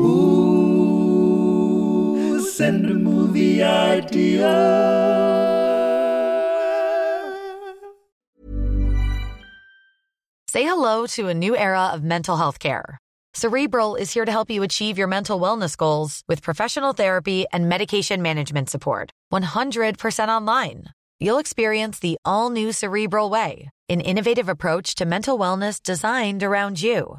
Ooh, send a movie idea. Say hello to a new era of mental health care. Cerebral is here to help you achieve your mental wellness goals with professional therapy and medication management support. 100% online. You'll experience the all new Cerebral Way, an innovative approach to mental wellness designed around you.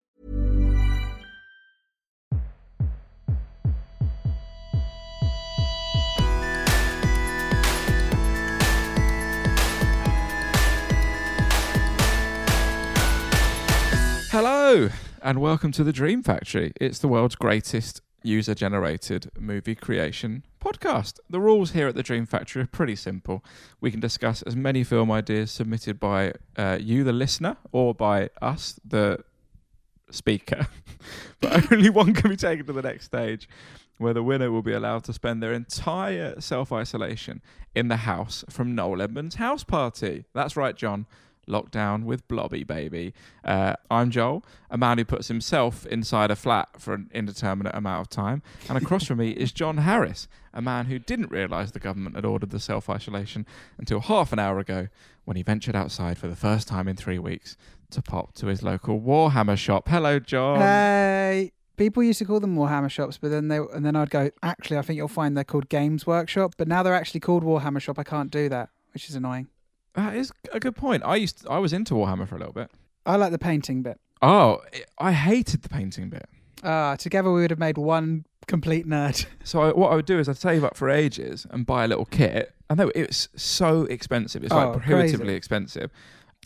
Hello, and welcome to the Dream Factory. It's the world's greatest user generated movie creation podcast. The rules here at the Dream Factory are pretty simple. We can discuss as many film ideas submitted by uh, you, the listener, or by us, the speaker, but only one can be taken to the next stage. Where the winner will be allowed to spend their entire self isolation in the house from Noel Edmonds' house party. That's right, John lockdown with Blobby Baby. Uh, I'm Joel, a man who puts himself inside a flat for an indeterminate amount of time. And across from me is John Harris, a man who didn't realise the government had ordered the self isolation until half an hour ago when he ventured outside for the first time in three weeks to pop to his local Warhammer shop. Hello, John. Hey. People used to call them Warhammer shops, but then they and then I'd go. Actually, I think you'll find they're called Games Workshop, but now they're actually called Warhammer Shop. I can't do that, which is annoying. That is a good point. I used I was into Warhammer for a little bit. I like the painting bit. Oh, I hated the painting bit. Ah, together we would have made one complete nerd. So I, what I would do is I'd save up for ages and buy a little kit. I know it's so expensive. It's Oh, like prohibitively crazy. expensive.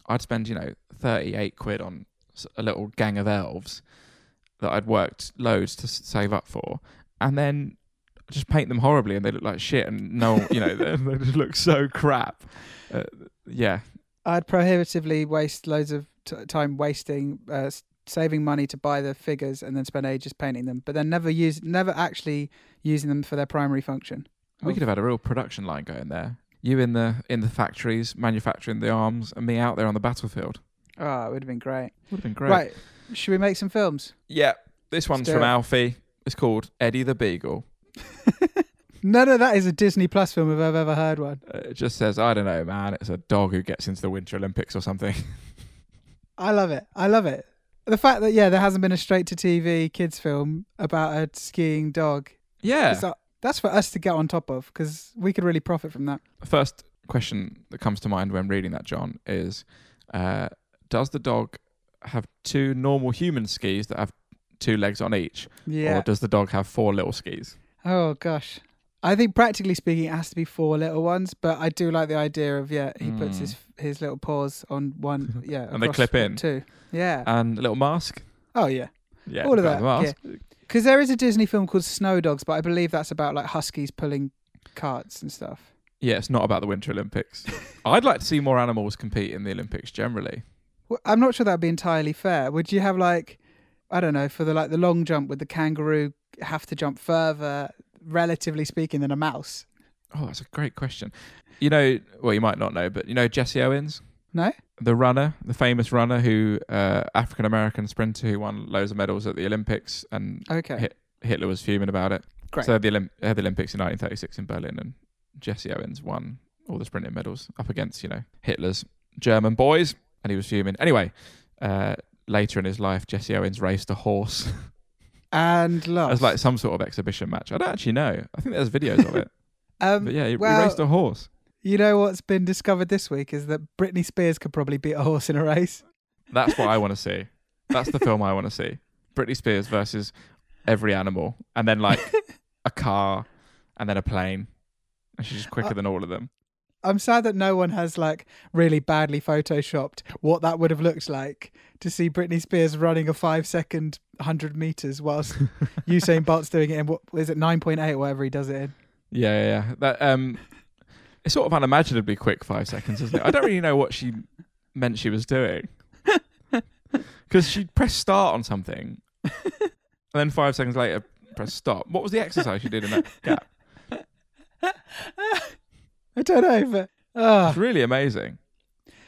I'd spend you know thirty eight quid on a little gang of elves that I'd worked loads to save up for, and then just paint them horribly and they look like shit and no you know they, they just look so crap. Uh, yeah, I'd prohibitively waste loads of t- time wasting, uh, saving money to buy the figures and then spend ages painting them, but then never use, never actually using them for their primary function. we could have had a real production line going there. You in the in the factories manufacturing the arms, and me out there on the battlefield. Ah, it would have been great. Would have been great. Right, should we make some films? Yeah, this one's from. Alfie. It's called Eddie the Beagle. None of that is a Disney Plus film if I've ever heard one. Uh, It just says, I don't know, man. It's a dog who gets into the Winter Olympics or something. I love it. I love it. The fact that yeah, there hasn't been a straight to TV kids film about a skiing dog. yeah. Is that's for us to get on top of because we could really profit from that. First question that comes to mind when reading that, John, is uh, Does the dog have two normal human skis that have two legs on each? Yeah. Or does the dog have four little skis? Oh gosh. I think practically speaking, it has to be four little ones, but I do like the idea of yeah, he puts Mm. his his little paws on one, yeah, And they clip in. two. Yeah. And a little mask? oh yeah, Yeah. All of that, mask. because there is a Disney film called Snow Dogs, but I believe that's about like huskies pulling carts and stuff. Yeah, it's not about the Winter Olympics. I'd like to see more animals compete in the Olympics generally. Well, I'm not sure that'd be entirely fair. Would you have like, I don't know, for the like the long jump, with the kangaroo have to jump further, relatively speaking, than a mouse? Oh, that's a great question. You know, well, you might not know, but you know Jesse Owens, No. the runner, the famous runner who uh, African American sprinter who won loads of medals at the Olympics, and Okay. Hit- Hitler was fuming about it. Great. So they had the, Olymp- they had the Olympics in 1936 in Berlin, and Jesse Owens won all the sprinting medals up against you know Hitler's German boys, and he was fuming. Anyway, uh, later in his life, Jesse Owens raced a horse and lost. as like some sort of exhibition match. I don't actually know. I think there's videos of it, um, but yeah, he, well- he raced a horse. You know what's been discovered this week is that Britney Spears could probably beat a horse in a race. That's what I want to see. That's the film I want to see. Britney Spears versus every animal, and then like a car, and then a plane, and she's just quicker Uh, than all of them. I'm sad that no one has like really badly photoshopped what that would have looked like to see Britney Spears running a five second hundred meters whilst Usain Bolt's doing it in what is it nine point eight whatever he does it in. Yeah, yeah, yeah. That um, it's sort of unimaginably quick five seconds, isn't it? I don't really know what she meant she was doing because she pressed start on something, and then five seconds later press stop. What was the exercise she did in that gap? I don't know, but ah. It's really amazing.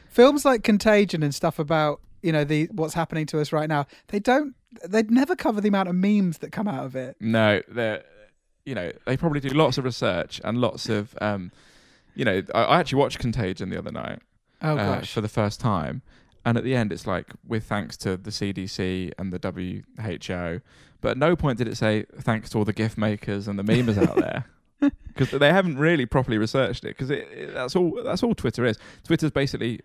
films like Contagion and stuff about you know the what's happening to us right now. They don't. They'd never cover the amount of memes that come out of it. No, they're you know they probably do lots of research and lots of um, you know I, I actually watched Contagion the other night Oh uh, gosh. for the first time, and at the end it's like with thanks to the CDC and the WHO, but at no point did it say thanks to all the gif makers and the memers out there. Because they haven't really properly researched it. Because that's all that's all Twitter is. Twitter's basically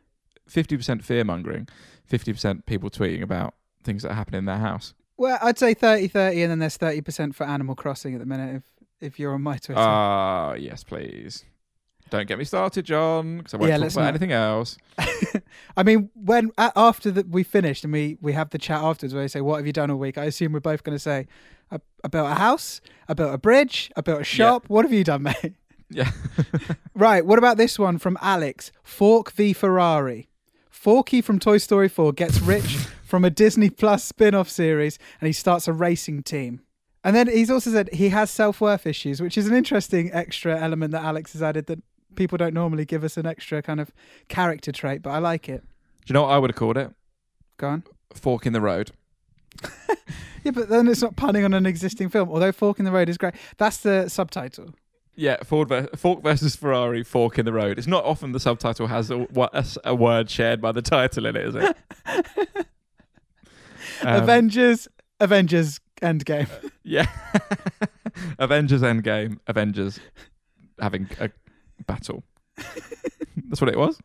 fifty percent fear mongering, fifty percent people tweeting about things that happen in their house. Well, I'd say 30-30 and then there's thirty percent for Animal Crossing at the minute. If if you're on my Twitter, Ah, yes, please. Don't get me started, John, because I won't Yeah, talk about not. anything else. I mean, when after that we finished and we we have the chat afterwards where they say, "What have you done all week?" I assume we're both going to say, I, "I built a house, I built a bridge, I built a shop." What have you done, mate? Yeah. Right. What about this one from Alex? Fork v Ferrari. Forky from Toy Story 4 gets rich from a Disney Plus spin off series and he starts a racing team. And then he's also said he has self worth issues, which is an interesting extra element that Alex has added that people don't normally give us an extra kind of character trait, but I like it. Do you know what I would have called it? Go on. Fork in the road. Yeah, but then it's not punning on an existing film, although Fork in the Road is great. That's the subtitle. Yeah, Ford ver- Fork versus Ferrari, Fork in the road. It's not often the subtitle has a, a a word shared by the title in it, is it? Um, Avengers, Avengers Endgame. Yeah. Avengers Endgame, Avengers having a battle. That's what it was.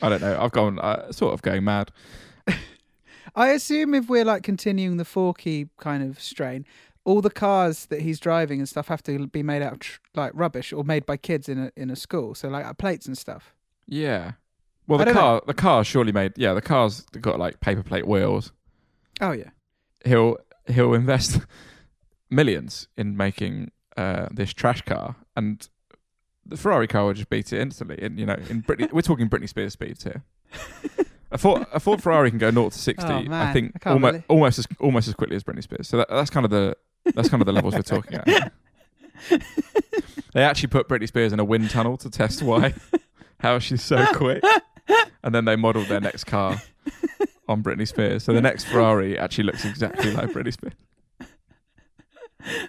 I don't know. I've gone uh, sort of going mad. I assume if we're like continuing the Forky kind of strain, all the cars that he's driving and stuff have to be made out of tr- like rubbish or made by kids in a in a school. So like plates and stuff. Yeah. Well, the car, the car's surely made. Yeah, the car's got like paper plate wheels. Oh yeah. He'll he'll invest millions in making uh, this trash car, and the Ferrari car will just beat it instantly. And you know, in Britney, we're talking Britney Spears speeds here. A Ford, a Ford Ferrari can go 0 to 60, Oh, I think, I almost, believe- almost as almost as quickly as Britney Spears. So that, that's kind of the that's kind of the levels we're talking at. They actually put Britney Spears in a wind tunnel to test why how she's so quick, and then they modelled their next car on Britney Spears. So the next Ferrari actually looks exactly like Britney Spears.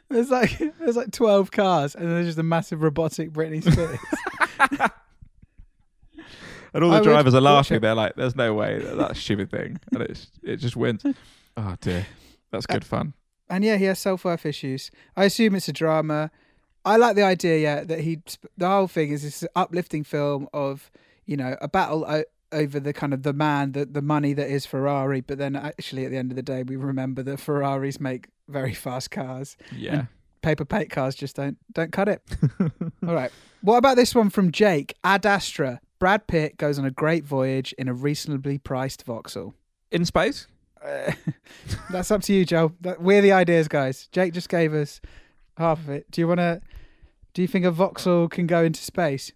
There's like there's like twelve cars and there's just a massive robotic Britney Spears. And all the I drivers are laughing. They're like, "There's no way that that stupid thing," and it's it just wins. Oh dear, that's good fun. and yeah, he has self worth issues. I assume it's a drama. I like the idea, yeah, that he the whole thing is this uplifting film of you know a battle over the kind of the man, the the money that is Ferrari, but then actually at the end of the day, we remember that Ferraris make very fast cars. Yeah. Paper plate cars just don't don't cut it. All right. What about this one from Jake? Ad Astra. Brad Pitt goes on a great voyage in a reasonably priced Vauxhall. In space? Uh, that's up to you, Joe. That, we're the ideas guys. Jake just gave us half of it. Do you want to? Do you think a Vauxhall can go into space?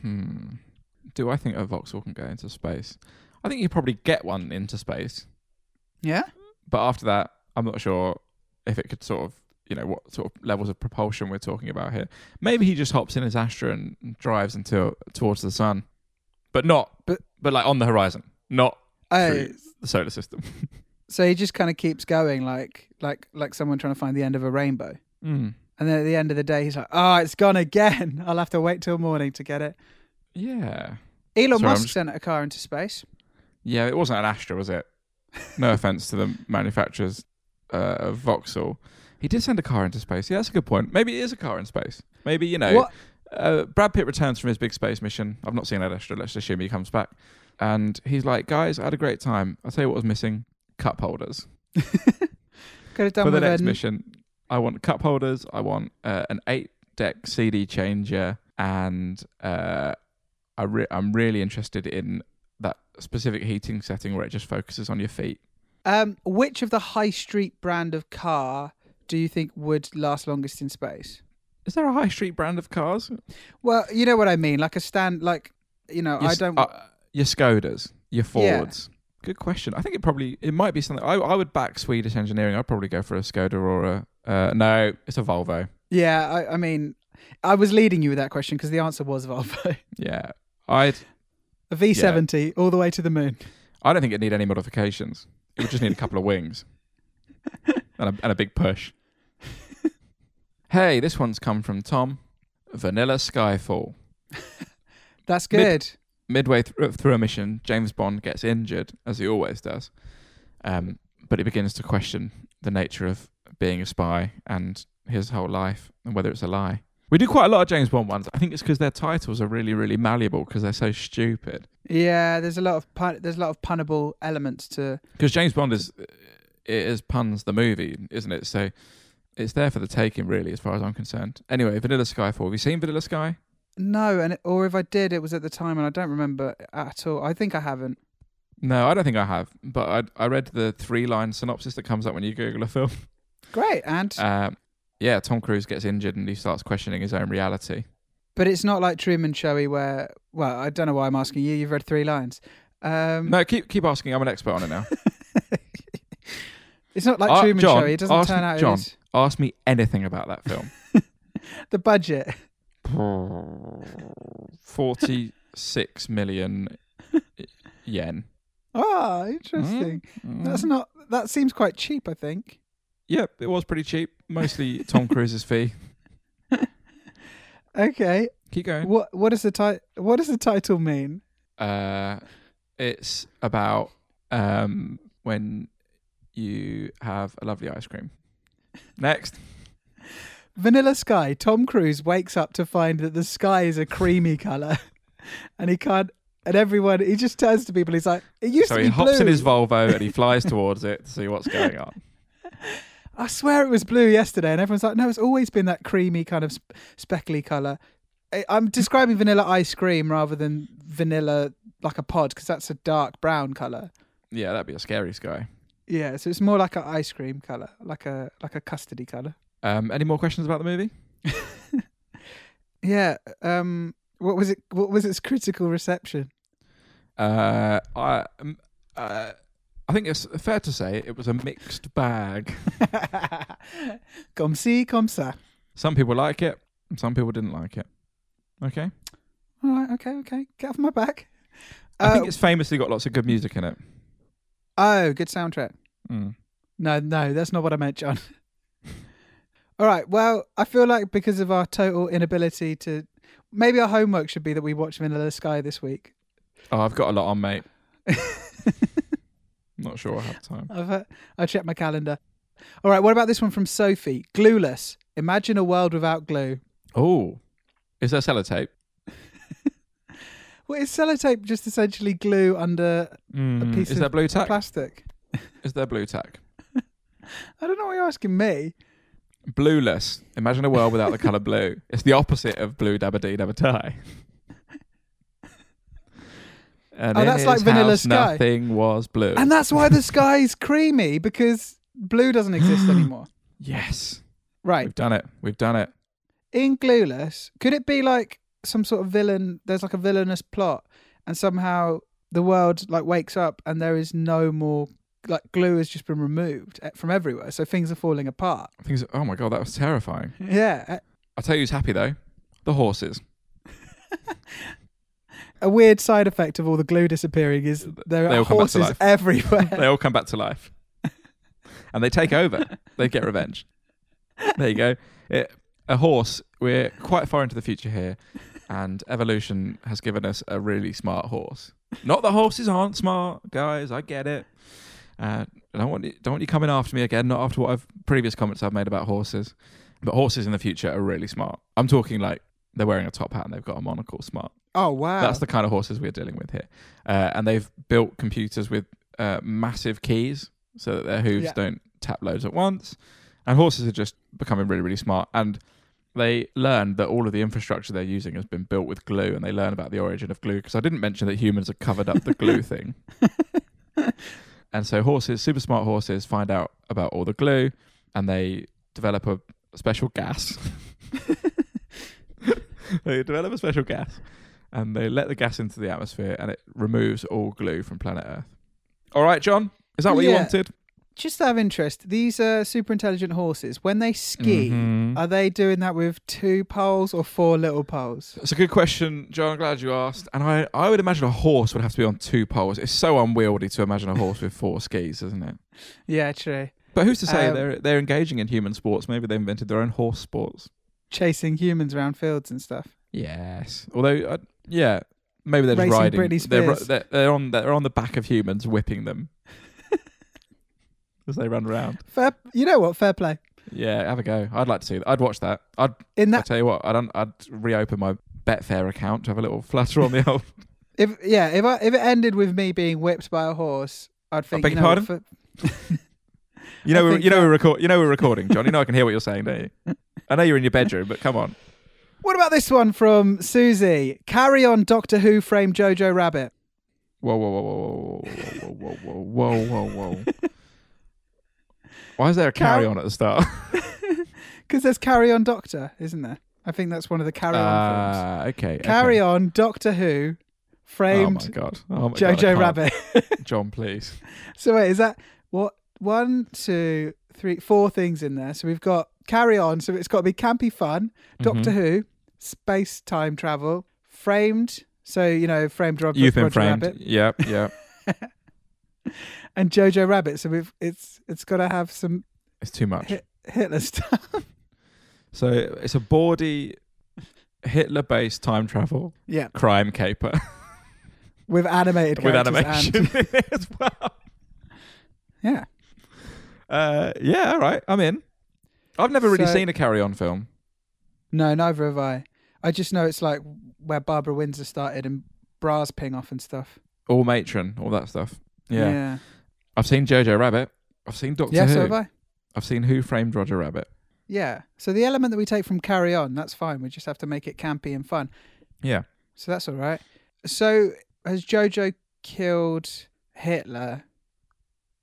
Hmm. Do I think a Vauxhall can go into space? I think you probably get one into space, Yeah. but after that, I'm not sure if it could sort of, you know, what sort of levels of propulsion we're talking about here. Maybe he just hops in his Astra and drives until towards the sun, but not, But- but like on the horizon, not Oh, through the solar system. so he just kind of keeps going, like like like someone trying to find the end of a rainbow. mm. And then at the end of the day, he's like, "Oh, it's gone again. I'll have to wait till morning to get it." Yeah, Elon Sorry, Musk just- sent a car into space. yeah. It wasn't an Astra, was it? No offense to the manufacturers uh, of Vauxhall. He did send a car into space. Yeah, that's a good point. Maybe it is a car in space. Maybe you know, What? uh, Brad Pitt returns from his big space mission. I've not seen Ad Astra. Let's assume he comes back, and he's like, "Guys, I had a great time. I'll tell you what was missing: cup holders Could have done for the next a, mission. I want cup holders. I want uh, an eight-deck CD changer, and uh, I re- I'm really interested in that specific heating setting where it just focuses on your feet. Um, which of the high street brand of car do you think would last longest in space? Is there a high street brand of cars? Well, you know what I mean. Like a stand, like you know, Your I don't. Uh, your Skodas, your Yeah. Fords. Good question. I think it probably it might be something. I I would back Swedish engineering. I'd probably go for a Skoda or a uh, no. It's a Volvo. yeah, I, I mean, I was leading you with that question because the answer was Volvo, Yeah, I'd. a V70 all the way to the moon. I don't think it'd need any modifications. It would just need a couple of wings and a, and a big push. hey, this one's come from Tom. Vanilla Skyfall. That's good. Midway th- through a mission, James Bond gets injured, as he always does. Um, but he begins to question the nature of being a spy and his whole life and whether it's a lie. We do quite a lot of James Bond ones. I think it's because their titles are really, really malleable because they're so stupid. Yeah, there's a lot of pun- there's a lot of punnable elements to. Because James Bond is it is puns the movie, isn't it? So it's there for the taking, really, as far as I'm concerned. Anyway, Vanilla Skyfall. Have you seen Vanilla Sky? No, and or if I did, it was at the time, and I don't remember at all. I think I haven't. No, I don't think I have. But I I read the three line synopsis that comes up when you Google a film. Great, and Um, yeah, Tom Cruise gets injured and he starts questioning his own reality. but it's not like Truman Showy where. Well, I don't know why I'm asking you. You've read three lines. Um, No, keep keep asking. I'm an expert on it now. it's not like Uh, Truman John, Showy. It doesn't ask turn out. John. Ask me anything about that film. The budget. Forty six million yen. Ah, interesting. Mm. That's not. That seems quite cheap. I think. Yep, it was pretty cheap. Mostly Tom Cruise's fee. Okay. Keep going. What What does the ti- What does the title mean? Uh, it's about um, when you have a lovely ice cream. Next. Vanilla Sky. Tom Cruise wakes up to find that the sky is a creamy color, and he can't. And everyone, he just turns to people. He's like, "It used So to he hops blue." in his Volvo and he flies towards it to see what's going on. I swear it was blue yesterday, and everyone's like, "No, it's always been that creamy kind of sp- speckly color." I- I'm describing vanilla ice cream rather than vanilla like a pod because that's a dark brown color. Yeah, that'd be a scary sky. Yeah, so it's more like an ice cream color, like a like a custardy color. Um, any more questions about the movie? Yeah. Um. What was it? What was its critical reception? Uh, I, um, uh, I think it's fair to say it was a mixed bag. comme ci, comme ça. Some people like it, some people didn't like it. Okay. All right. Okay. Okay. Get off my back. I think Uh, it's famously got lots of good music in it. oh, good soundtrack. Mm. No, no, that's not what I meant, John. All right. Well, I feel like because of our total inability to, maybe our homework should be that we watch Vanilla Sky this week. Oh, I've got a lot on, mate. Not sure I have time. I've uh, I'll check my calendar. All right. What about this one from Sophie? Glueless. Imagine a world without glue. Oh, is there sellotape? Well, is sellotape just essentially glue under Mm, piece is of Blu Tack? plastic? is there Blu Tack? I don't know why you're asking me. Blueless. Imagine a world without the colour blue. It's the opposite of blue dabba dee dabba die. And Oh, that's like Vanilla house, Sky. Nothing was blue. And that's why the sky's creamy because blue doesn't exist anymore. yes, Right. we've done it. We've done it. in Glueless, could it be like some sort of villain? There's like a villainous plot, and somehow the world like wakes up and there is no more like glue has just been removed eh, from everywhere, so things are falling apart. Things. Oh my god, that was terrifying. Yeah, eh, I'll tell you who's happy though. The horses. a weird side effect of all the glue disappearing is there They are all come back to horses everywhere. They all come back to life, and they take over. they get revenge. There you go. It, a horse. We're quite far into the future here, and evolution has given us a really smart horse. Not that horses aren't smart, guys. I get it. Uh, I don't want you, don't want you coming after me again. Not after what I've previous comments I've made about horses. But horses in the future are really smart. I'm talking like they're wearing a top hat and they've got a monocle. Smart. oh wow, That's the kind of horses we're dealing with here. Uh, and they've built computers with uh, massive keys so that their hooves Yeah. don't tap loads at once. And horses are just becoming really, really smart. And they learn that all of the infrastructure they're using has been built with glue, and they learn about the origin of glue. Because I didn't mention that humans have covered up the glue thing. And so horses, super smart horses, find out about all the glue, and they develop a special gas. they develop a special gas, and they let the gas into the atmosphere, and it removes all glue from planet Earth. All right, John, is that what you Yeah. wanted? Just out of interest, these uh, super intelligent horses, when they ski, Mhm. are they doing that with two poles or four little poles? It's a good question, John. I'm glad you asked. And I, I would imagine a horse would have to be on two poles. It's so unwieldy to imagine a horse with four skis, isn't it? Yeah, true. But who's to say Um, they're they're engaging in human sports? Maybe they invented their own horse sports. Chasing humans around fields and stuff. Yes. Although, uh, yeah, maybe they're just Racing riding. Britney they're, Spears. they're, they're on they're on the back of humans, whipping them as they run around. Fair, you know what? Fair play. Yeah, have a go. I'd like to see that. I'd watch that. I'd. In I that, tell you what. I'd un- I'd reopen my Betfair account to have a little flutter on the old. if yeah, if I, if it ended with me being whipped by a horse, I'd think. beg you your know, pardon? for- You know, I think you know, that- we're record. You know, we're recording, John. You know, I can hear what you're saying, don't you? I know you're in your bedroom, but come on. What about this one from Susie? Carry on, Doctor Who framed Jojo Rabbit. Whoa, whoa, whoa, whoa, whoa, whoa, whoa, whoa, whoa, whoa, whoa. Why is there a carry on at the start? Because there's Carry On Doctor, isn't there? I think that's one of the Carry On films. Ah, okay. Carry okay. On Doctor Who Oh framed my god. Oh my Jojo can't. Rabbit. John, please. so wait, is that what? One, two, three, four things in there. So we've got Carry On. So it's got to be campy fun. Doctor Mhm. Who, space time travel, framed. So you know, framed Roger, You've been Roger framed. Rabbit Yep, yep. and Jojo Rabbit. So we've it's it's got to have some It's too much. Hit- Hitler stuff. So it's a bawdy Hitler-based time travel yeah, crime caper with animated with animation and as well. yeah. Uh, yeah, all right. I'm in. I've never really So- seen a Carry On film. No, neither have I. I just know it's like where Barbara Windsor started and bras ping off and stuff. All matron, all that stuff. Yeah. yeah. I've seen Jojo Rabbit. I've seen Doctor Yeah, Who. so have I. I've seen Who Framed Roger Rabbit. Yeah. So the element that we take from Carry On, that's fine. We just have to make it campy and fun. Yeah. So that's all right. So has Jojo killed Hitler?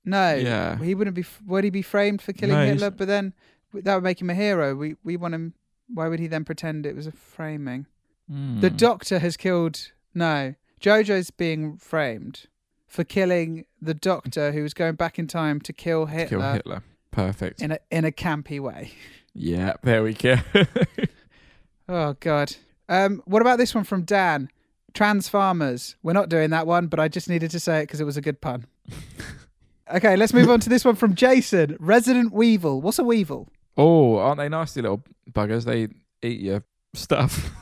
No. Yeah. He wouldn't be. Would he be framed for killing No, Hitler? But then that would make him a hero. We we want him. Why would he then pretend it was a framing? Hmm. The Doctor has killed. No, Jojo's being framed for killing the Doctor, who was going back in time to kill To Hitler, Kill Hitler. Perfect. in a in a campy way. Yeah, there we go. Oh God. Um, what about this one from Dan? Transformers. We're not doing that one, but I just needed to say it because it was a good pun. okay, let's move on to this one from Jason. Resident Weevil. What's a weevil? Oh, aren't they nasty little buggers? They eat your stuff.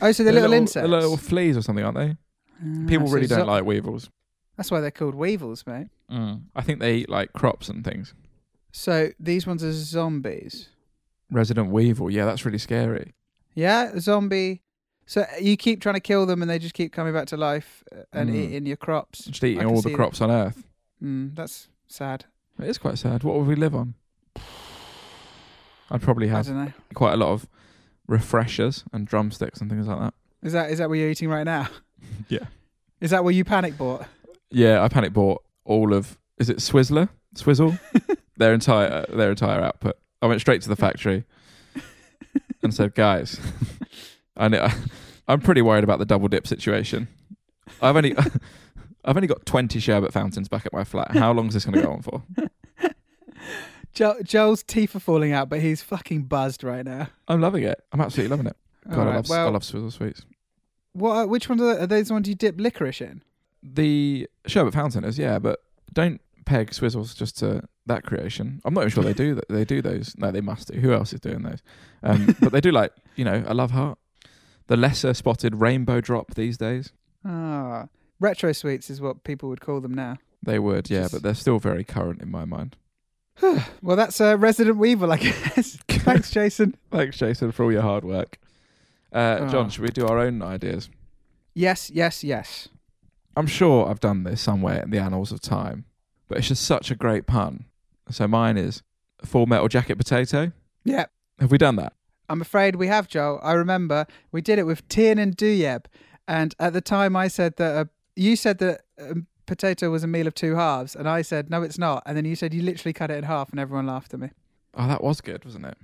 Oh, so they're, little, insects. They're little fleas or something, aren't they? Ah, People really don't like weevils. That's why they're called weevils, mate. I think they eat like crops and things. So these ones are zombies. Resident Weevil, yeah, that's really scary. Yeah, zombie. So you keep trying to kill them, and they just keep coming back to life uh, and Mm. eating your crops. Just eating all the that. crops on Earth. Mm, that's sad. It is quite sad. What would we live on? I'd probably I have don't know. quite a lot of refreshers and drumsticks and things like that. Is that is that what you're eating right now? Yeah. Is that what you panic bought? Yeah, I panic bought all of is it Swizzler? Swizzle? their entire their entire output. I went straight to the factory and said, "Guys, I ne- I'm pretty worried about the double dip situation. I've only I've only got 20 sherbet fountains back at my flat. How long is this going to go on for? Jo- Joel's teeth are falling out, but he's fucking buzzed right now. I'm loving it. I'm absolutely loving it. God, All I love well, I love Swizzle sweets. what which ones are, the- are those ones you dip licorice in? The sherbet fountain is yeah, but don't peg Swizzels just to that creation. I'm not even sure they do that. They do those. No, they must do. Who else is doing those? Um, but they do like you know a love heart, the lesser spotted rainbow drop these days. Ah, retro sweets is what people would call them now. They would, yeah, Just- but they're still very current in my mind. Well, that's uh, Resident Weevil, I guess. Thanks, Jason. Thanks, Jason, for all your hard work. Uh, John, Oh. should we do our own ideas? Yes, yes, yes. I'm sure I've done this somewhere in the annals of time, but it's just such a great pun. So mine is Full Metal Jacket Potato. Yeah, Have we done that? I'm afraid we have, Joel. I remember we did it with Tien and Duyeb, and at the time I said that uh, you said that um, potato was a meal of two halves, and I said no, it's not, and then you said you literally cut it in half, and everyone laughed at me. Oh, that was good, wasn't it?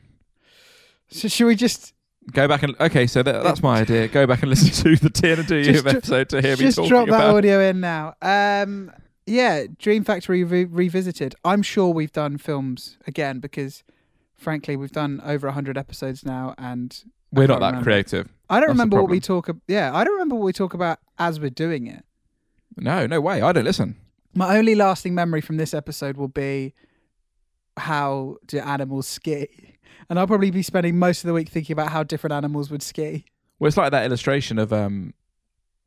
So should we just Go back and okay, so that, that's my idea. Go back and listen to the Tier and Do You episode to hear me just talking drop that about. audio in now? Um, yeah, Dream Factory re- revisited. I'm sure we've done films again because, frankly, we've done over hundred episodes now, and I We're can't that remember. creative. I don't That's remember what we talk. Ab- yeah, I don't remember what we talk about as we're doing it. No, no way. I don't listen. My only lasting memory from this episode will be how do animals ski, and I'll probably be spending most of the week thinking about how different animals would ski. Well, it's like that illustration of um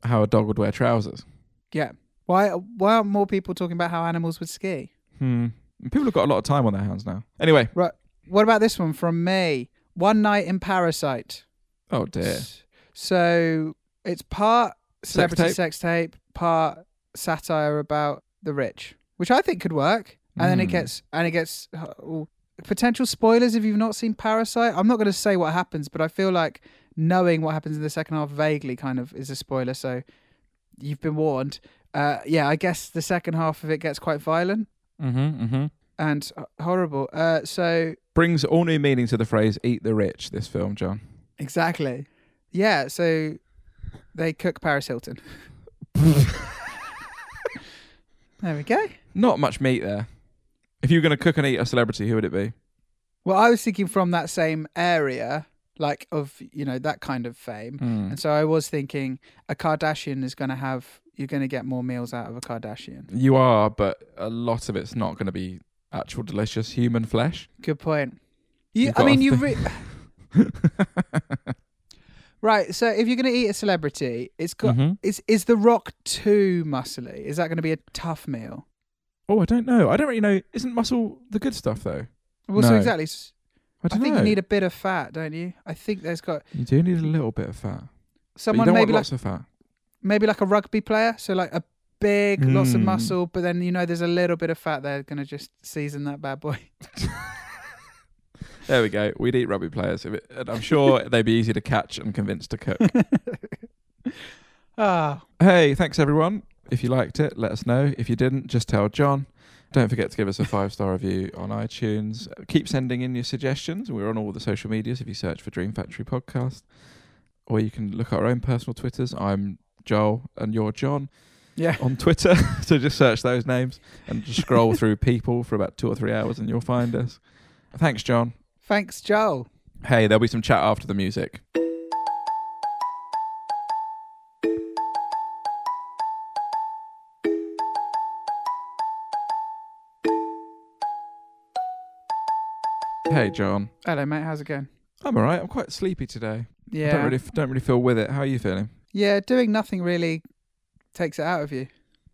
how a dog would wear trousers. Yeah, why why aren't more people talking about how animals would ski? Hmm. People have got a lot of time on their hands now. Anyway. Right. What about this one from me? One night in Parasite. Oh dear. So it's part celebrity tape? sex tape, part satire about the rich, which I think could work. And then it Mm. gets and it gets oh, potential spoilers if you've not seen Parasite. I'm not going to say what happens, but I feel like knowing what happens in the second half vaguely kind of is a spoiler. So you've been warned. Uh, yeah, I guess the second half of it gets quite violent Mm-hmm. Mm-hmm. and horrible. Uh, so Brings all new meaning to the phrase "eat the rich." This film, John. Exactly. Yeah, so they cook Paris Hilton. there we go. Not much meat there. If you were going to cook and eat a celebrity, who would it be? Well, I was thinking from that same area, like of, you know, that kind of fame. Hmm. And so I was thinking a Kardashian is going to have, you're going to get more meals out of a Kardashian. You are, but a lot of it's not going to be actual delicious human flesh. Good point. You, I mean, you. Re- right. So if you're going to eat a celebrity, it's got. Mhm. Is is the Rock too muscly? Is that going to be a tough meal? Oh, I don't know. I don't really know. Isn't muscle the good stuff though? Well, so exactly. I, don't think know. you need a bit of fat, don't you? I think there's got You do need a little bit of fat. Someone maybe like lots of fat. maybe like a rugby player, so like a big, lots of Mm. muscle, but then you know there's a little bit of fat there, gonna just season that bad boy. There we go. We'd eat rugby players, if it- and I'm sure they'd be easy to catch and convince to cook. Ah, hey, thanks everyone. If you liked it, let us know. If you didn't, just tell John. Don't forget to give us a five star review on iTunes. Keep sending in your suggestions. We're on all the social medias if you search for Dream Factory Podcast. Or you can look at our own personal Twitters. I'm Joel and you're John yeah. on Twitter. so just search those names and just scroll through people for about two or three hours and you'll find us. Thanks, John. Thanks, Joel. Hey, there'll be some chat after the music. Hey, John. Hello, mate. How's it going? I'm all right. I'm quite sleepy today. I Yeah. don't really, don't really feel with it. How are you feeling? Yeah, doing nothing really takes it out of you.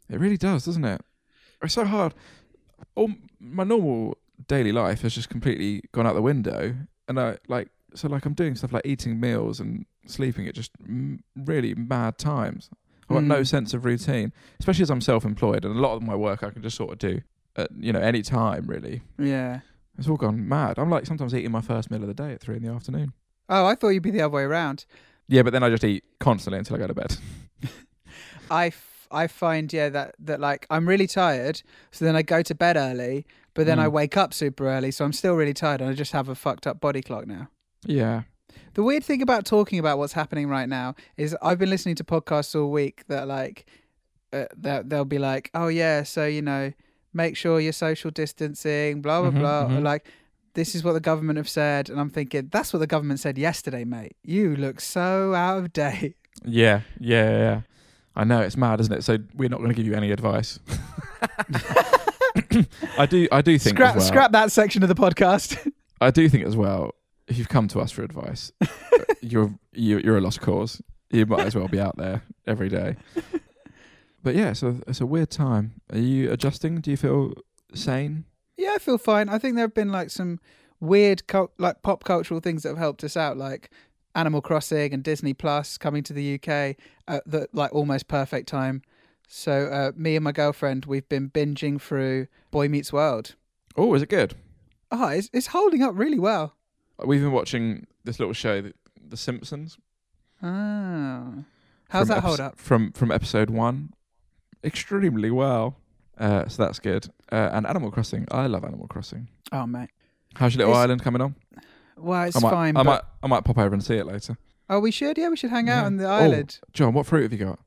It really does, doesn't it? It's so hard. All my normal daily life has just completely gone out the window, and I like so like I'm doing stuff like eating meals and sleeping at just m- really mad times. I've got no Mm. sense of routine, especially as I'm self-employed, and a lot of my work I can just sort of do at you know any time. Really, Yeah. it's all gone mad. I'm like sometimes eating my first meal of the day at three in the afternoon. Oh, I thought you'd be the other way around. Yeah, but then I just eat constantly until I go to bed. I, I find yeah that that like I'm really tired, so then I go to bed early, but then I Mm. wake up super early, so I'm still really tired, and I just have a fucked up body clock now. yeah. The weird thing about talking about what's happening right now is I've been listening to podcasts all week that like uh, that they'll be like, oh yeah, so you know, make sure you're social distancing, blah blah Mhm, blah. mhm. Like this is what the government have said, and I'm thinking that's what the government said yesterday, mate. You look so out of date. Yeah, yeah, yeah. I know it's mad, isn't it? So we're not going to give you any advice. I do, I do think Scrap as well. scrap that section of the podcast. I do think as well. If you've come to us for advice, uh, you're you, you're a lost cause. You might as well be out there every day. But yeah, so it's a weird time. Are you adjusting? Do you feel sane? yeah, I feel fine. I think there have been like some weird cult, like pop cultural things that have helped us out, like Animal Crossing and Disney Plus coming to the UK at the like almost perfect time. So uh, me and my girlfriend, we've been binging through Boy Meets World. Oh, is it good? Oh, it's it's holding up really well. We've been watching this little show, The, Simpsons. Oh. How's that hold up? From from episode one, extremely well. Uh, so that's good. Uh, and Animal Crossing. I love Animal Crossing. Oh, mate. How's your little It's- island coming on? Well, it's I might, fine. I but- might, I might pop over and see it later. Oh, we should. Yeah, we should hang out on the Oh. island. John, what fruit have you got?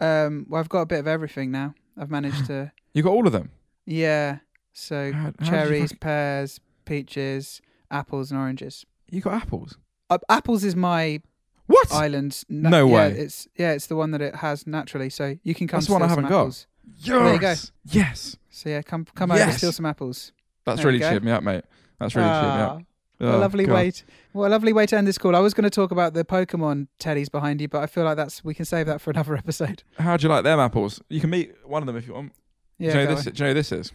Um, well, I've got a bit of everything now. I've managed to. You got all of them. Yeah. So How- how cherries, pears, peaches, apples, and oranges. You got apples. Uh, apples is my What? island. No yeah, way. It's yeah, it's the one that it has naturally. So you can come. That's one I haven't got. apples. yes. there you go. Yes. So yeah, come come over, Yes. steal some apples. That's There really cheered me up, mate. That's really cheered me Ah, up. What a Oh, lovely God. way. To, what a lovely way to end this call. I was going to talk about the Pokemon teddies behind you, but I feel like that's we can save that for another episode. How do you like them apples? You can meet one of them if you want. Yeah, do, you know this, do you know who this is?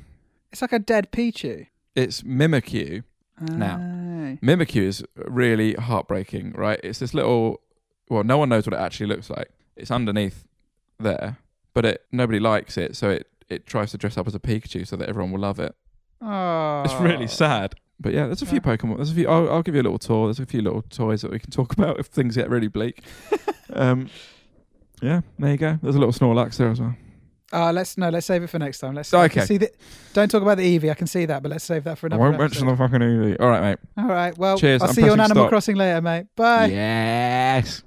it's like a dead Pichu. It's Mimikyu. Now. Aye. Mimikyu is really heartbreaking, right? It's this little. Well, no one knows what it actually looks like. It's underneath there, but it nobody likes it, so it it tries to dress up as a Pikachu so that everyone will love it. Oh, It's really sad. But yeah, there's a few Pokemon. There's a few. I'll, I'll give you a little tour. There's a few little toys that we can talk about if things get really bleak. um, yeah, there you go. There's a little Snorlax there as well. Oh, let's no, let's save it for next time. Let's Okay. See the, don't talk about the Eevee. I can see that, but let's save that for another. I won't mention the fucking Eevee. All right, mate. All right. Well, Cheers, I'll I'm see you on Animal stop. Crossing later, mate. Bye. Yes.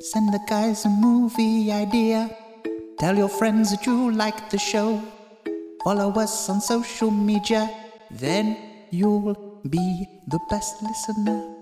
Send the guys a movie idea. Tell your friends that you like the show. Follow us on social media. Then you'll be the best listener.